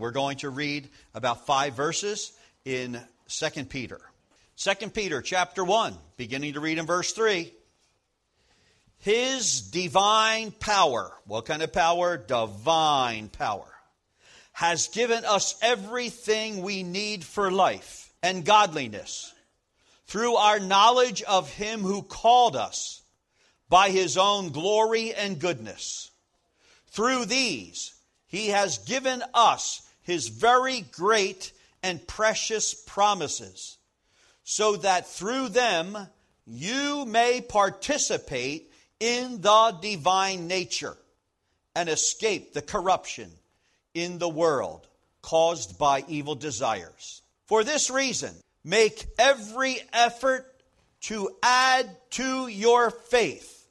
We're going to read about five verses in 2 Peter. 2 Peter chapter 1, beginning to read in verse 3. His divine power, what kind of power? Divine power, has given us everything we need for life and godliness through our knowledge of Him who called us by His own glory and goodness. Through these, He has given us His very great and precious promises, so that through them you may participate in the divine nature and escape the corruption in the world caused by evil desires. For this reason, make every effort to add to your faith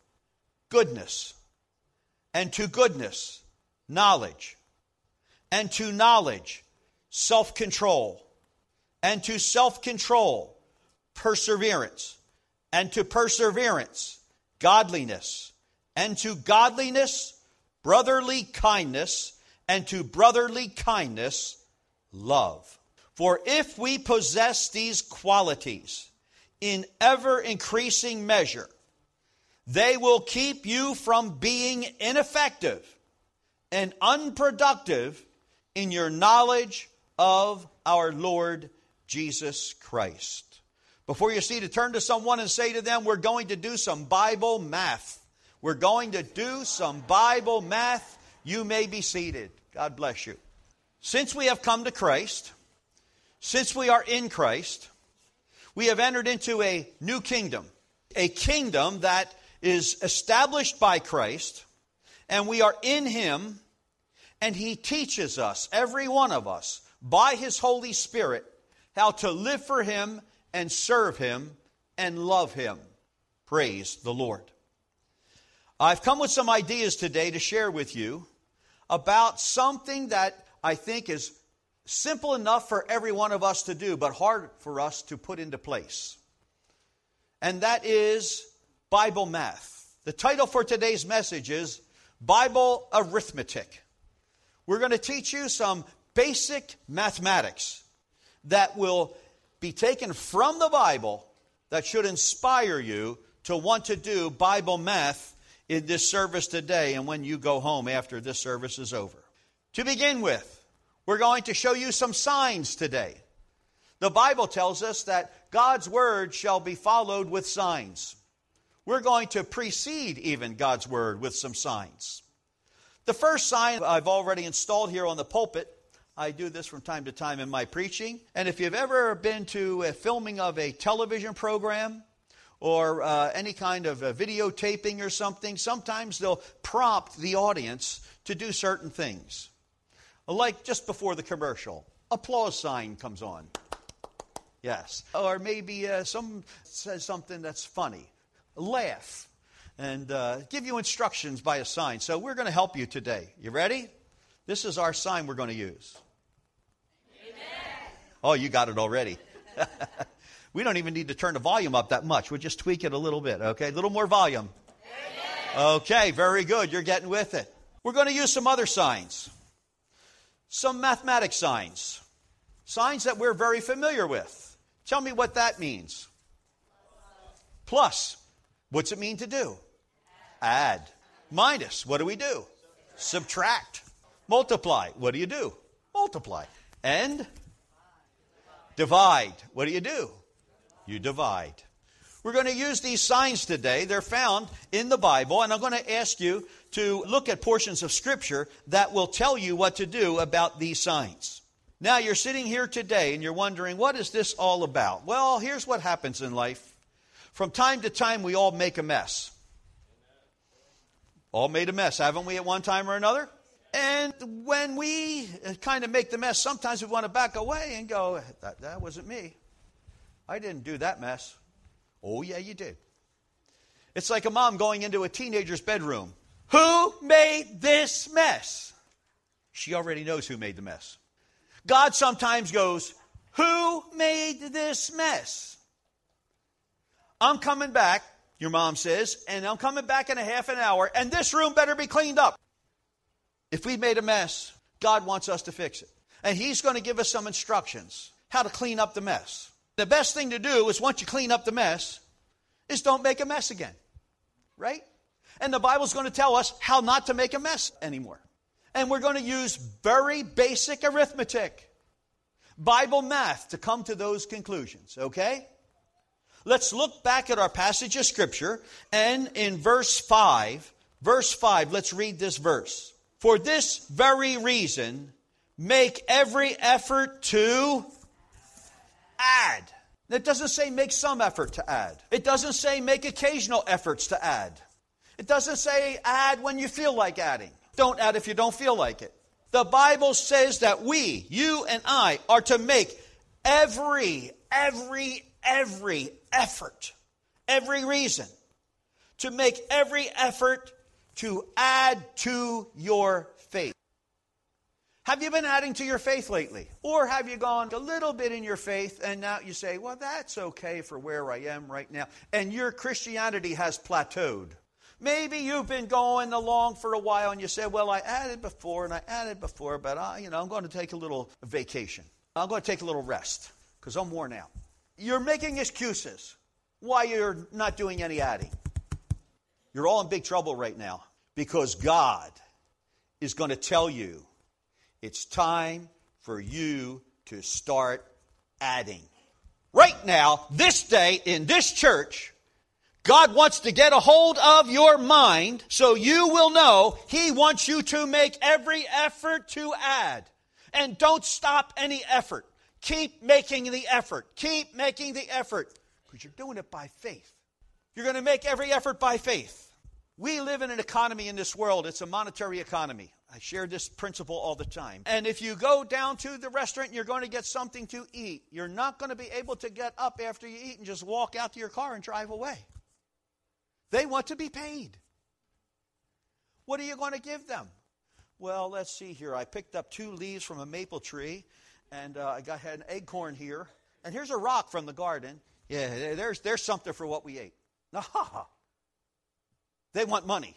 goodness, and to goodness, knowledge, and to knowledge, self control, and to self control, perseverance, and to perseverance, godliness, and to godliness, brotherly kindness, and to brotherly kindness, love. For if we possess these qualities in ever increasing measure, they will keep you from being ineffective and unproductive in your knowledge of our Lord Jesus Christ. Before you see to turn to someone and say to them, We're going to do some Bible math. We're going to do some Bible math. You may be seated. God bless you. Since we have come to Christ, since we are in Christ, we have entered into a new kingdom, a kingdom that is established by Christ, and we are in Him, and He teaches us, every one of us, by His Holy Spirit, how to live for Him and serve Him and love Him. Praise the Lord. I've come with some ideas today to share with you about something that I think is simple enough for every one of us to do, but hard for us to put into place. And that is Bible math. The title for today's message is Bible Arithmetic. We're going to teach you some basic mathematics that will be taken from the Bible that should inspire you to want to do Bible math in this service today and when you go home after this service is over. To begin with, we're going to show you some signs today. The Bible tells us that God's word shall be followed with signs. We're going to precede even God's word with some signs. The first sign I've already installed here on the pulpit I do this from time to time in my preaching. And if you've ever been to a filming of a television program or uh, any kind of videotaping or something, sometimes they'll prompt the audience to do certain things. Like just before the commercial, applause sign comes on. Yes. Or maybe uh, some says something that's funny. Laugh and uh, give you instructions by a sign. So we're going to help you today. You ready? This is our sign we're going to use. Oh, you got it already. we don't even need to turn the volume up that much. We'll just tweak it a little bit, okay? A little more volume. Okay, very good. You're getting with it. We're going to use some other signs, some mathematic signs, signs that we're very familiar with. Tell me what that means. Plus. What's it mean to do? Add. Minus. What do we do? Subtract. Multiply. What do you do? Multiply. And Divide. What do you do? You divide. We're going to use these signs today. They're found in the Bible, and I'm going to ask you to look at portions of Scripture that will tell you what to do about these signs. Now, you're sitting here today and you're wondering, what is this all about? Well, here's what happens in life. From time to time, we all make a mess. All made a mess, haven't we, at one time or another? And when we uh, kind of make the mess, sometimes we want to back away and go, that, that wasn't me. I didn't do that mess. Oh, yeah, you did. It's like a mom going into a teenager's bedroom. Who made this mess? She already knows who made the mess. God sometimes goes, Who made this mess? I'm coming back, your mom says, and I'm coming back in a half an hour, and this room better be cleaned up. If we made a mess, God wants us to fix it. And He's going to give us some instructions how to clean up the mess. The best thing to do is once you clean up the mess, is don't make a mess again. Right? And the Bible's going to tell us how not to make a mess anymore. And we're going to use very basic arithmetic, Bible math to come to those conclusions, okay? Let's look back at our passage of Scripture and in verse 5, verse 5, let's read this verse. For this very reason, make every effort to add. It doesn't say make some effort to add. It doesn't say make occasional efforts to add. It doesn't say add when you feel like adding. Don't add if you don't feel like it. The Bible says that we, you and I, are to make every, every, every effort, every reason, to make every effort to add to your faith. Have you been adding to your faith lately? Or have you gone a little bit in your faith and now you say, well, that's okay for where I am right now? And your Christianity has plateaued. Maybe you've been going along for a while and you say, well, I added before and I added before, but I, you know, I'm going to take a little vacation. I'm going to take a little rest because I'm worn out. You're making excuses why you're not doing any adding. You're all in big trouble right now because God is going to tell you it's time for you to start adding. Right now, this day in this church, God wants to get a hold of your mind so you will know He wants you to make every effort to add. And don't stop any effort. Keep making the effort. Keep making the effort because you're doing it by faith. You're going to make every effort by faith. We live in an economy in this world, it's a monetary economy. I share this principle all the time. And if you go down to the restaurant and you're going to get something to eat, you're not going to be able to get up after you eat and just walk out to your car and drive away. They want to be paid. What are you going to give them? Well, let's see here. I picked up two leaves from a maple tree, and uh, I got had an acorn here, and here's a rock from the garden. Yeah, there's there's something for what we ate. Aha! They want money.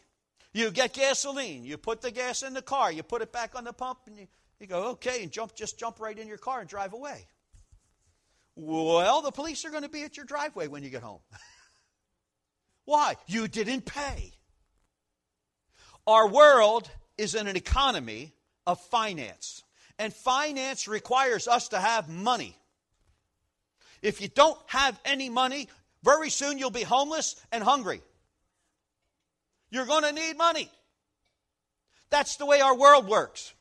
You get gasoline, you put the gas in the car, you put it back on the pump, and you, you go, okay, and jump, just jump right in your car and drive away. Well, the police are going to be at your driveway when you get home. Why? You didn't pay. Our world is in an economy of finance, and finance requires us to have money. If you don't have any money, very soon you'll be homeless and hungry. You're going to need money. That's the way our world works.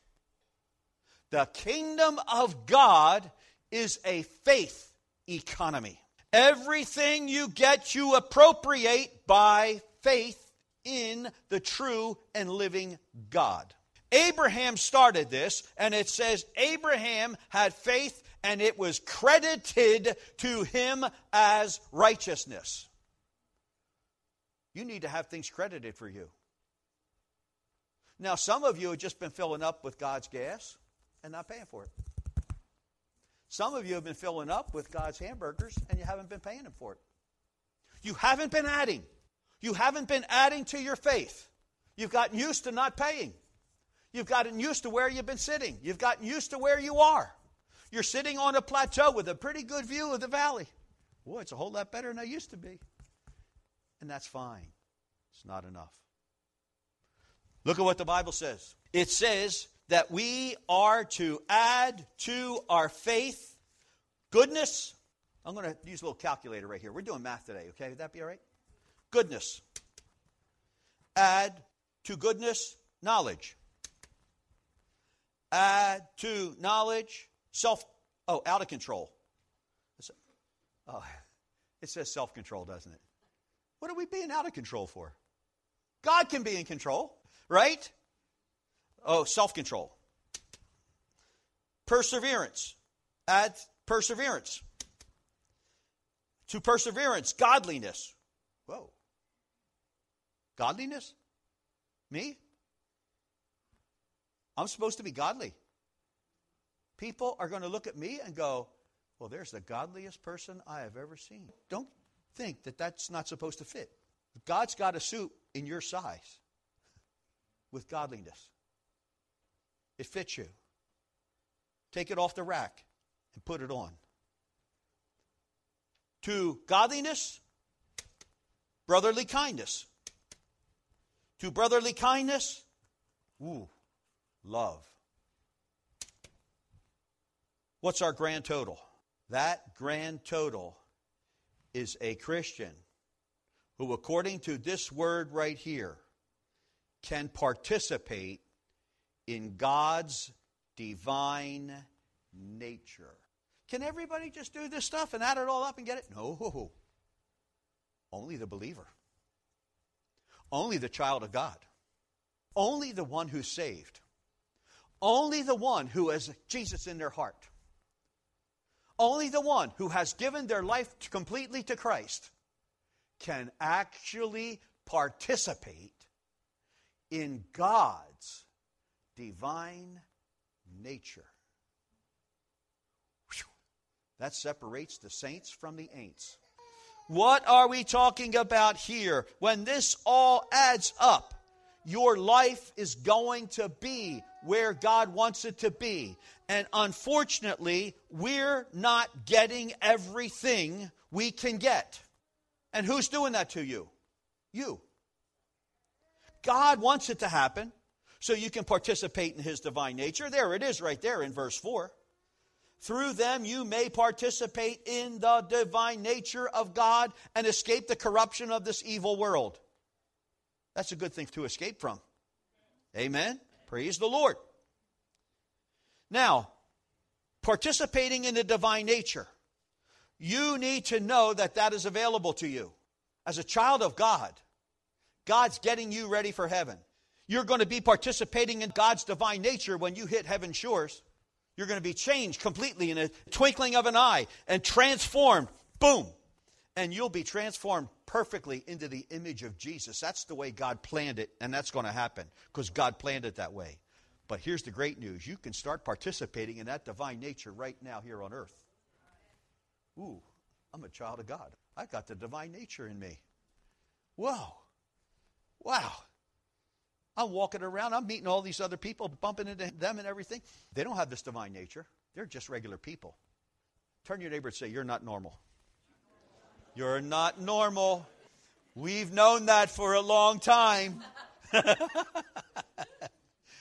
The kingdom of God is a faith economy. Everything you get, you appropriate by faith in the true and living God. Abraham started this, and it says Abraham had faith and it was credited to him as righteousness. You need to have things credited for you. Now, some of you have just been filling up with God's gas and not paying for it. Some of you have been filling up with God's hamburgers and you haven't been paying Him for it. You haven't been adding. You haven't been adding to your faith. You've gotten used to not paying. You've gotten used to where you've been sitting. You've gotten used to where you are. You're sitting on a plateau with a pretty good view of the valley. Boy, it's a whole lot better than I used to be and that's fine. It's not enough. Look at what the Bible says. It says that we are to add to our faith goodness. I'm going to use a little calculator right here. We're doing math today, okay? Would that be all right? Goodness. Add to goodness knowledge. Add to knowledge self. Oh, out of control. Oh, it says self control, doesn't it? What are we being out of control for? God can be in control, right? Oh, self control. Perseverance. Add perseverance. To perseverance, godliness. Whoa. Godliness? Me? I'm supposed to be godly. People are going to look at me and go, well, there's the godliest person I have ever seen. Don't think that that's not supposed to fit. God's got a suit in your size with godliness. It fits you. take it off the rack and put it on. To godliness, brotherly kindness. To brotherly kindness, ooh, love. What's our grand total? That grand total is a Christian who, according to this word right here, can participate in God's divine nature. Can everybody just do this stuff and add it all up and get it? No. Only the believer. Only the child of God. Only the one who's saved. Only the one who has Jesus in their heart. Only the one who has given their life completely to Christ can actually participate in God's divine nature. That separates the saints from the ain'ts. What are we talking about here? When this all adds up, your life is going to be where God wants it to be. And unfortunately, we're not getting everything we can get. And who's doing that to you? You. God wants it to happen so you can participate in His divine nature. There it is right there in verse 4. Through them you may participate in the divine nature of God and escape the corruption of this evil world. That's a good thing to escape from. Amen. Praise the Lord. Now, participating in the divine nature, you need to know that that is available to you. As a child of God, God's getting you ready for heaven. You're going to be participating in God's divine nature when you hit heaven's shores. You're going to be changed completely in a twinkling of an eye and transformed. Boom. And you'll be transformed perfectly into the image of Jesus. That's the way God planned it, and that's going to happen because God planned it that way. But here's the great news you can start participating in that divine nature right now here on earth. Ooh, I'm a child of God. I got the divine nature in me. Whoa. Wow. I'm walking around, I'm meeting all these other people, bumping into them and everything. They don't have this divine nature, they're just regular people. Turn your neighbor and say, You're not normal. You're not normal. We've known that for a long time.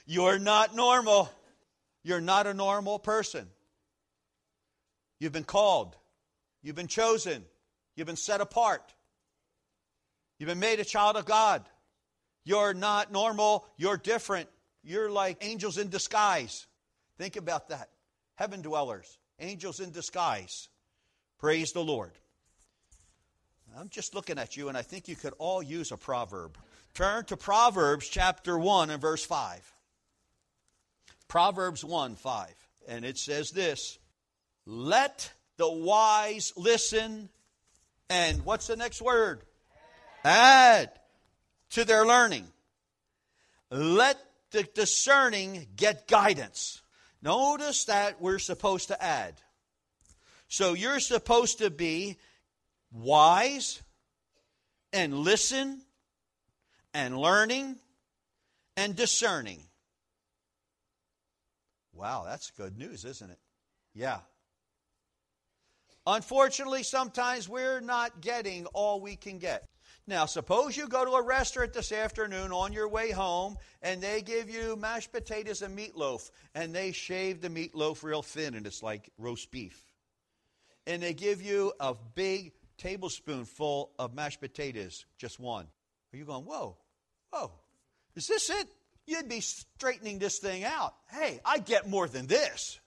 You're not normal. You're not a normal person. You've been called. You've been chosen. You've been set apart. You've been made a child of God. You're not normal. You're different. You're like angels in disguise. Think about that. Heaven dwellers, angels in disguise. Praise the Lord. I'm just looking at you, and I think you could all use a proverb. Turn to Proverbs chapter 1 and verse 5. Proverbs 1 5. And it says this Let the wise listen, and what's the next word? Add to their learning. Let the discerning get guidance. Notice that we're supposed to add. So you're supposed to be wise and listen and learning and discerning. Wow, that's good news, isn't it? Yeah. Unfortunately, sometimes we're not getting all we can get. Now, suppose you go to a restaurant this afternoon on your way home and they give you mashed potatoes and meatloaf and they shave the meatloaf real thin and it's like roast beef. And they give you a big tablespoonful of mashed potatoes, just one. Are you going, whoa, whoa, is this it? You'd be straightening this thing out. Hey, I get more than this.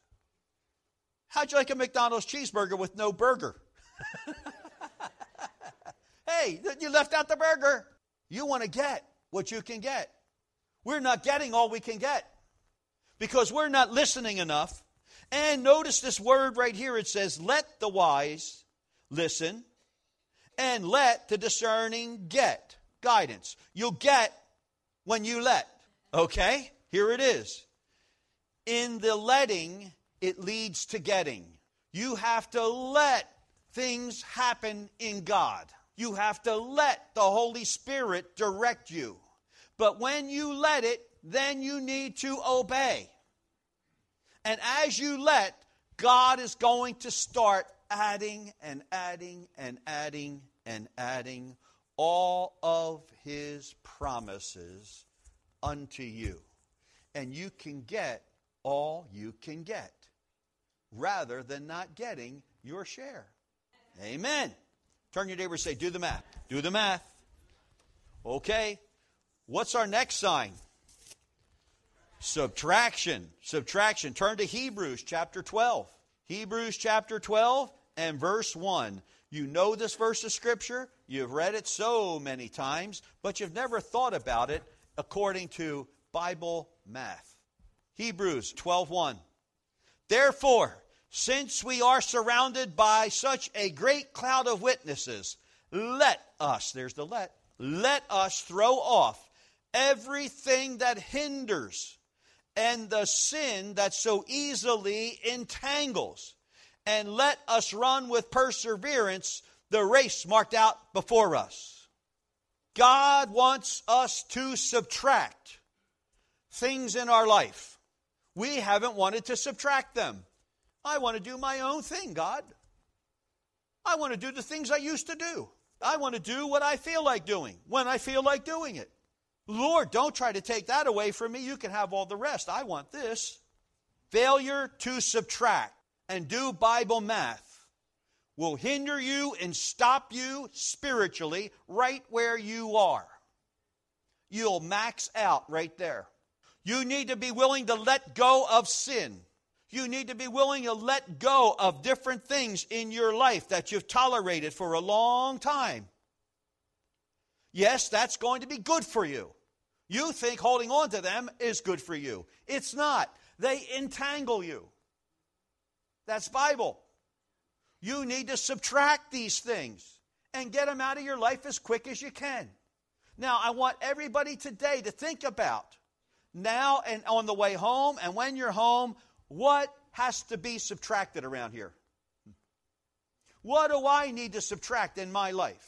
How'd you like a McDonald's cheeseburger with no burger? hey, you left out the burger. You want to get what you can get. We're not getting all we can get because we're not listening enough. And notice this word right here it says, let the wise listen and let the discerning get guidance. You'll get when you let. Okay? Here it is. In the letting, it leads to getting. You have to let things happen in God. You have to let the Holy Spirit direct you. But when you let it, then you need to obey. And as you let, God is going to start adding and adding and adding and adding all of his promises unto you. And you can get all you can get rather than not getting your share. Amen. Turn your neighbor say, Do the math. Do the math. Okay. What's our next sign? Subtraction. Subtraction. Turn to Hebrews chapter 12. Hebrews chapter 12 and verse 1. You know this verse of Scripture. You've read it so many times, but you've never thought about it according to Bible math. Hebrews 12:1. Therefore, since we are surrounded by such a great cloud of witnesses, let us, there's the let, let us throw off everything that hinders and the sin that so easily entangles, and let us run with perseverance the race marked out before us. God wants us to subtract things in our life. We haven't wanted to subtract them. I want to do my own thing, God. I want to do the things I used to do. I want to do what I feel like doing when I feel like doing it. Lord, don't try to take that away from me. You can have all the rest. I want this. Failure to subtract and do Bible math will hinder you and stop you spiritually right where you are. You'll max out right there. You need to be willing to let go of sin. You need to be willing to let go of different things in your life that you've tolerated for a long time. Yes, that's going to be good for you. You think holding on to them is good for you. It's not. They entangle you. That's Bible. You need to subtract these things and get them out of your life as quick as you can. Now, I want everybody today to think about now and on the way home and when you're home, what has to be subtracted around here? What do I need to subtract in my life?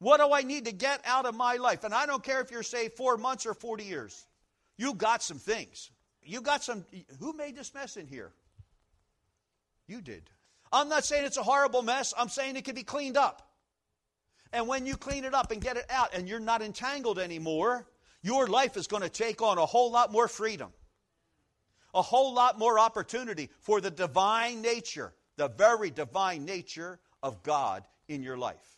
What do I need to get out of my life? And I don't care if you're saved four months or 40 years. You got some things. You got some. Who made this mess in here? You did. I'm not saying it's a horrible mess. I'm saying it can be cleaned up. And when you clean it up and get it out and you're not entangled anymore, your life is going to take on a whole lot more freedom, a whole lot more opportunity for the divine nature, the very divine nature of God in your life.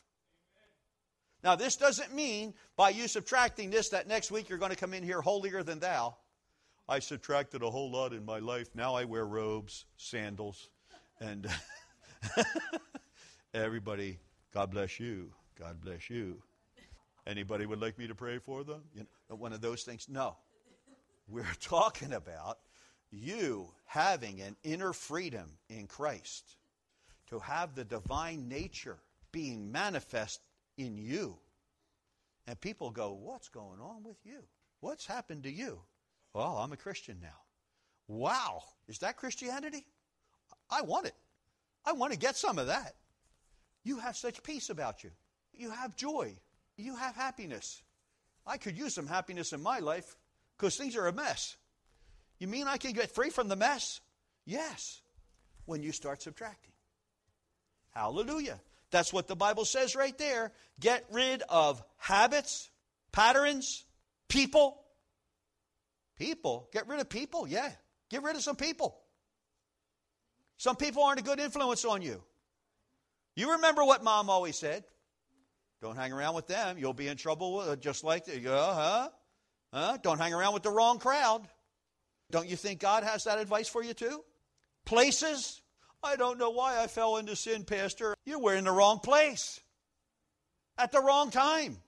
Now, this doesn't mean by you subtracting this that next week you're going to come in here holier than thou. I subtracted a whole lot in my life. Now I wear robes, sandals, and everybody, God bless you. God bless you. Anybody would like me to pray for them? You know, one of those things? No. We're talking about you having an inner freedom in Christ, to have the divine nature being manifest in you. And people go, What's going on with you? What's happened to you? Well, I'm a Christian now. Wow, is that Christianity? I want it. I want to get some of that. You have such peace about you. You have joy. You have happiness. I could use some happiness in my life because things are a mess. You mean I can get free from the mess? Yes, when you start subtracting. Hallelujah. That's what the Bible says right there. Get rid of habits, patterns, people. People. Get rid of people, yeah. Get rid of some people. Some people aren't a good influence on you. You remember what mom always said. Don't hang around with them. You'll be in trouble uh, just like, uh huh. Huh? Don't hang around with the wrong crowd. Don't you think God has that advice for you too? Places, I don't know why I fell into sin, Pastor. You were in the wrong place at the wrong time.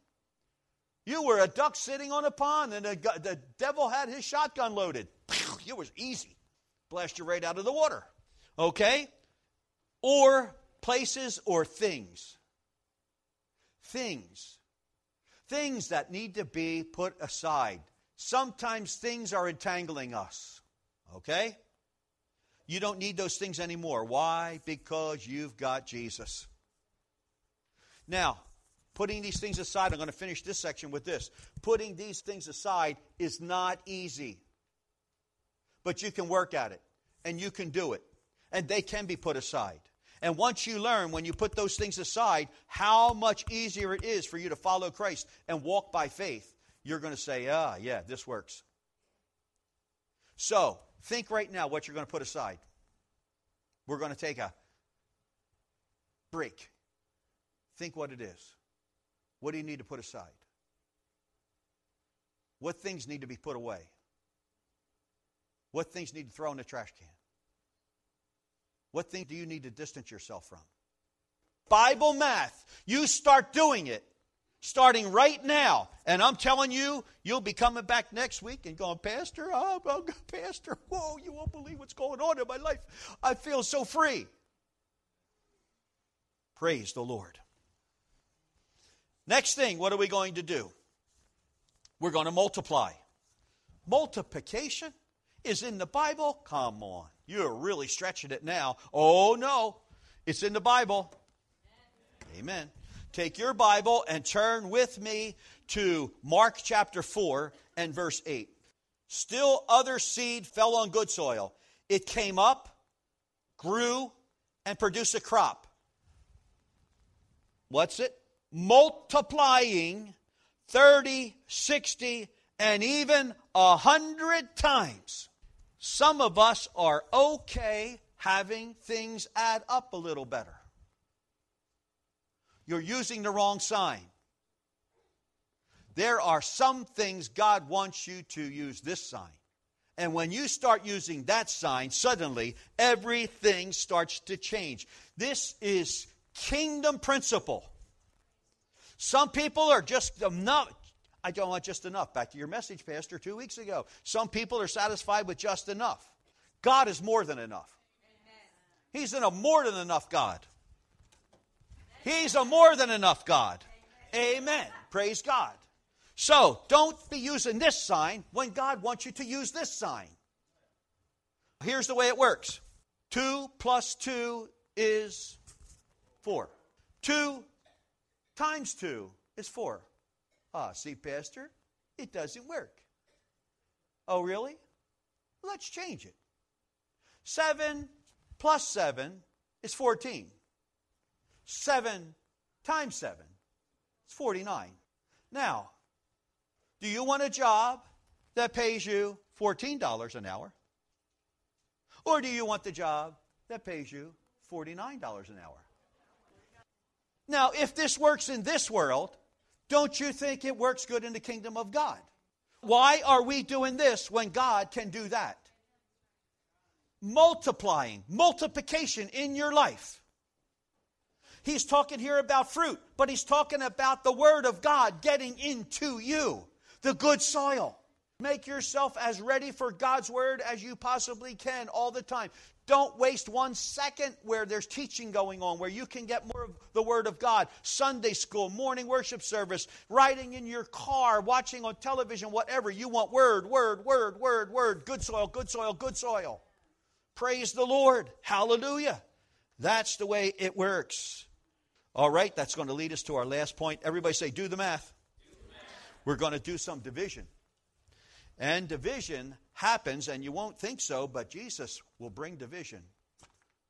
You were a duck sitting on a pond, and the, the devil had his shotgun loaded. It was easy. Blast you right out of the water. Okay? Or places or things. Things. Things that need to be put aside. Sometimes things are entangling us. Okay? You don't need those things anymore. Why? Because you've got Jesus. Now, putting these things aside, I'm going to finish this section with this. Putting these things aside is not easy, but you can work at it. and you can do it. And they can be put aside. And once you learn, when you put those things aside, how much easier it is for you to follow Christ and walk by faith, you're going to say, ah, yeah, this works. So, think right now what you're going to put aside. We're going to take a break. Think what it is. What do you need to put aside? What things need to be put away? What things need to throw in the trash can? What things do you need to distance yourself from? Bible math. You start doing it starting right now. And I'm telling you, you'll be coming back next week and going, Pastor, oh, oh, Pastor, whoa, you won't believe what's going on in my life. I feel so free. Praise the Lord. Next thing, what are we going to do? We're going to multiply. Multiplication is in the Bible? Come on. You're really stretching it now. Oh, no. It's in the Bible. Amen. Take your Bible and turn with me to Mark chapter 4 and verse 8. Still other seed fell on good soil. It came up, grew, and produced a crop. What's it? Multiplying 30, 60, and even a hundred times. Some of us are okay having things add up a little better. You're using the wrong sign. There are some things God wants you to use this sign. And when you start using that sign, suddenly everything starts to change. This is kingdom principle. Some people are just enough. I don't want just enough. Back to your message, Pastor, two weeks ago. Some people are satisfied with just enough. God is more than enough. He's in a more than enough God. He's a more than enough God. Amen. Praise God. So don't be using this sign when God wants you to use this sign. Here's the way it works 2 plus 2 is 4. 2 times 2 is 4. Ah, see, Pastor, it doesn't work. Oh, really? Let's change it. 7 plus 7 is 14. 7 times 7 is 49. Now, do you want a job that pays you $14 an hour? Or do you want the job that pays you $49 an hour? Now, if this works in this world, don't you think it works good in the kingdom of God? Why are we doing this when God can do that? Multiplying, multiplication in your life. He's talking here about fruit, but he's talking about the Word of God getting into you, the good soil. Make yourself as ready for God's Word as you possibly can all the time. Don't waste one second where there's teaching going on, where you can get more of the Word of God. Sunday school, morning worship service, riding in your car, watching on television, whatever. You want Word, Word, Word, Word, Word. Good soil, good soil, good soil. Praise the Lord. Hallelujah. That's the way it works. All right, that's going to lead us to our last point. Everybody say, do the math. Do the math. We're going to do some division. And division happens, and you won't think so, but Jesus will bring division.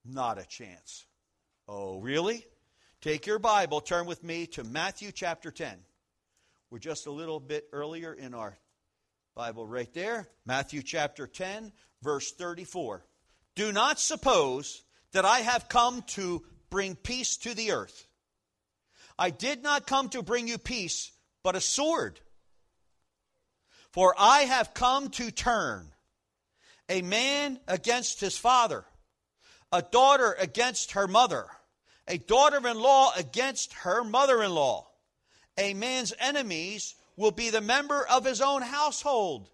Not a chance. Oh, really? Take your Bible, turn with me to Matthew chapter 10. We're just a little bit earlier in our Bible right there. Matthew chapter 10, verse 34. Do not suppose that I have come to bring peace to the earth. I did not come to bring you peace, but a sword. For I have come to turn a man against his father, a daughter against her mother, a daughter in law against her mother in law. A man's enemies will be the member of his own household.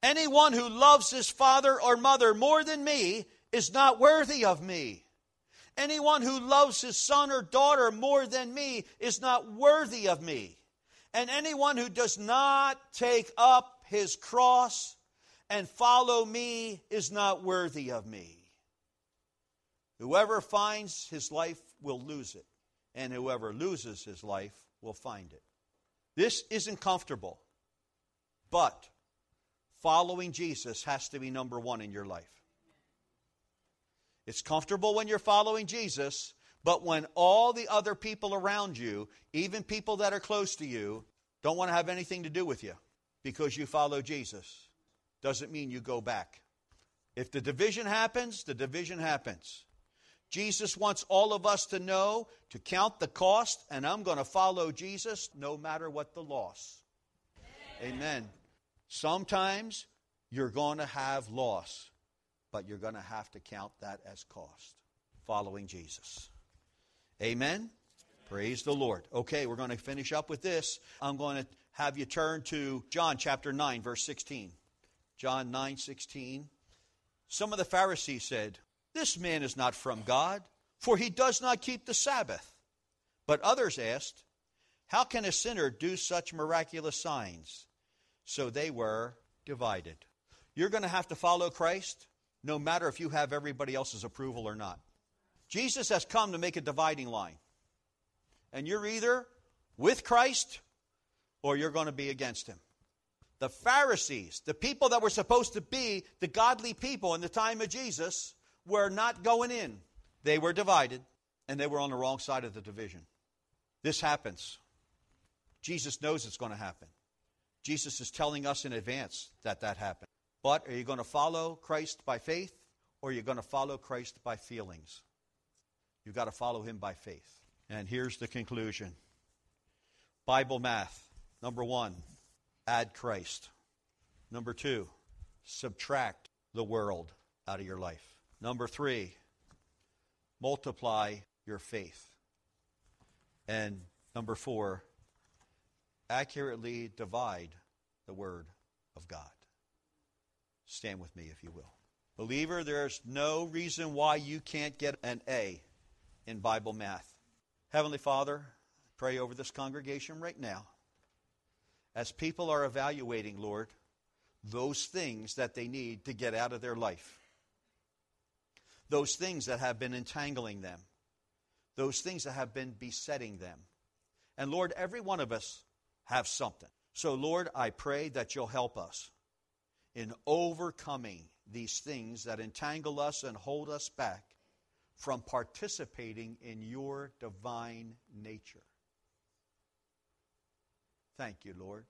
Anyone who loves his father or mother more than me is not worthy of me. Anyone who loves his son or daughter more than me is not worthy of me. And anyone who does not take up his cross and follow me is not worthy of me. Whoever finds his life will lose it, and whoever loses his life will find it. This isn't comfortable, but following Jesus has to be number one in your life. It's comfortable when you're following Jesus, but when all the other people around you, even people that are close to you, don't want to have anything to do with you because you follow Jesus, doesn't mean you go back. If the division happens, the division happens. Jesus wants all of us to know to count the cost, and I'm going to follow Jesus no matter what the loss. Amen. Amen. Sometimes you're going to have loss, but you're going to have to count that as cost. Following Jesus. Amen? Praise the Lord. Okay, we're going to finish up with this. I'm going to have you turn to John chapter 9, verse 16. John 9, 16. Some of the Pharisees said, This man is not from God, for he does not keep the Sabbath. But others asked, How can a sinner do such miraculous signs? So they were divided. You're going to have to follow Christ no matter if you have everybody else's approval or not. Jesus has come to make a dividing line. And you're either with Christ or you're going to be against him. The Pharisees, the people that were supposed to be the godly people in the time of Jesus, were not going in. They were divided, and they were on the wrong side of the division. This happens. Jesus knows it's going to happen. Jesus is telling us in advance that that happened. But are you going to follow Christ by faith or are you going to follow Christ by feelings? You've got to follow him by faith. And here's the conclusion Bible math. Number one, add Christ. Number two, subtract the world out of your life. Number three, multiply your faith. And number four, accurately divide the Word of God. Stand with me, if you will. Believer, there's no reason why you can't get an A in Bible math. Heavenly Father, pray over this congregation right now. As people are evaluating, Lord, those things that they need to get out of their life, those things that have been entangling them, those things that have been besetting them. And Lord, every one of us have something. So, Lord, I pray that you'll help us in overcoming these things that entangle us and hold us back from participating in your divine nature. Thank you, Lord.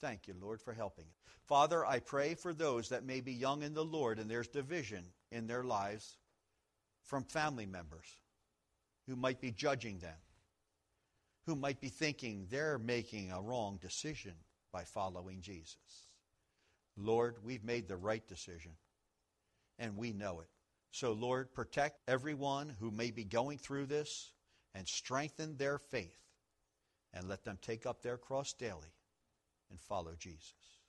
Thank you, Lord, for helping. Father, I pray for those that may be young in the Lord and there's division in their lives from family members who might be judging them who might be thinking they're making a wrong decision by following Jesus. Lord, we've made the right decision, and we know it. So, Lord, protect everyone who may be going through this and strengthen their faith, and let them take up their cross daily and follow Jesus.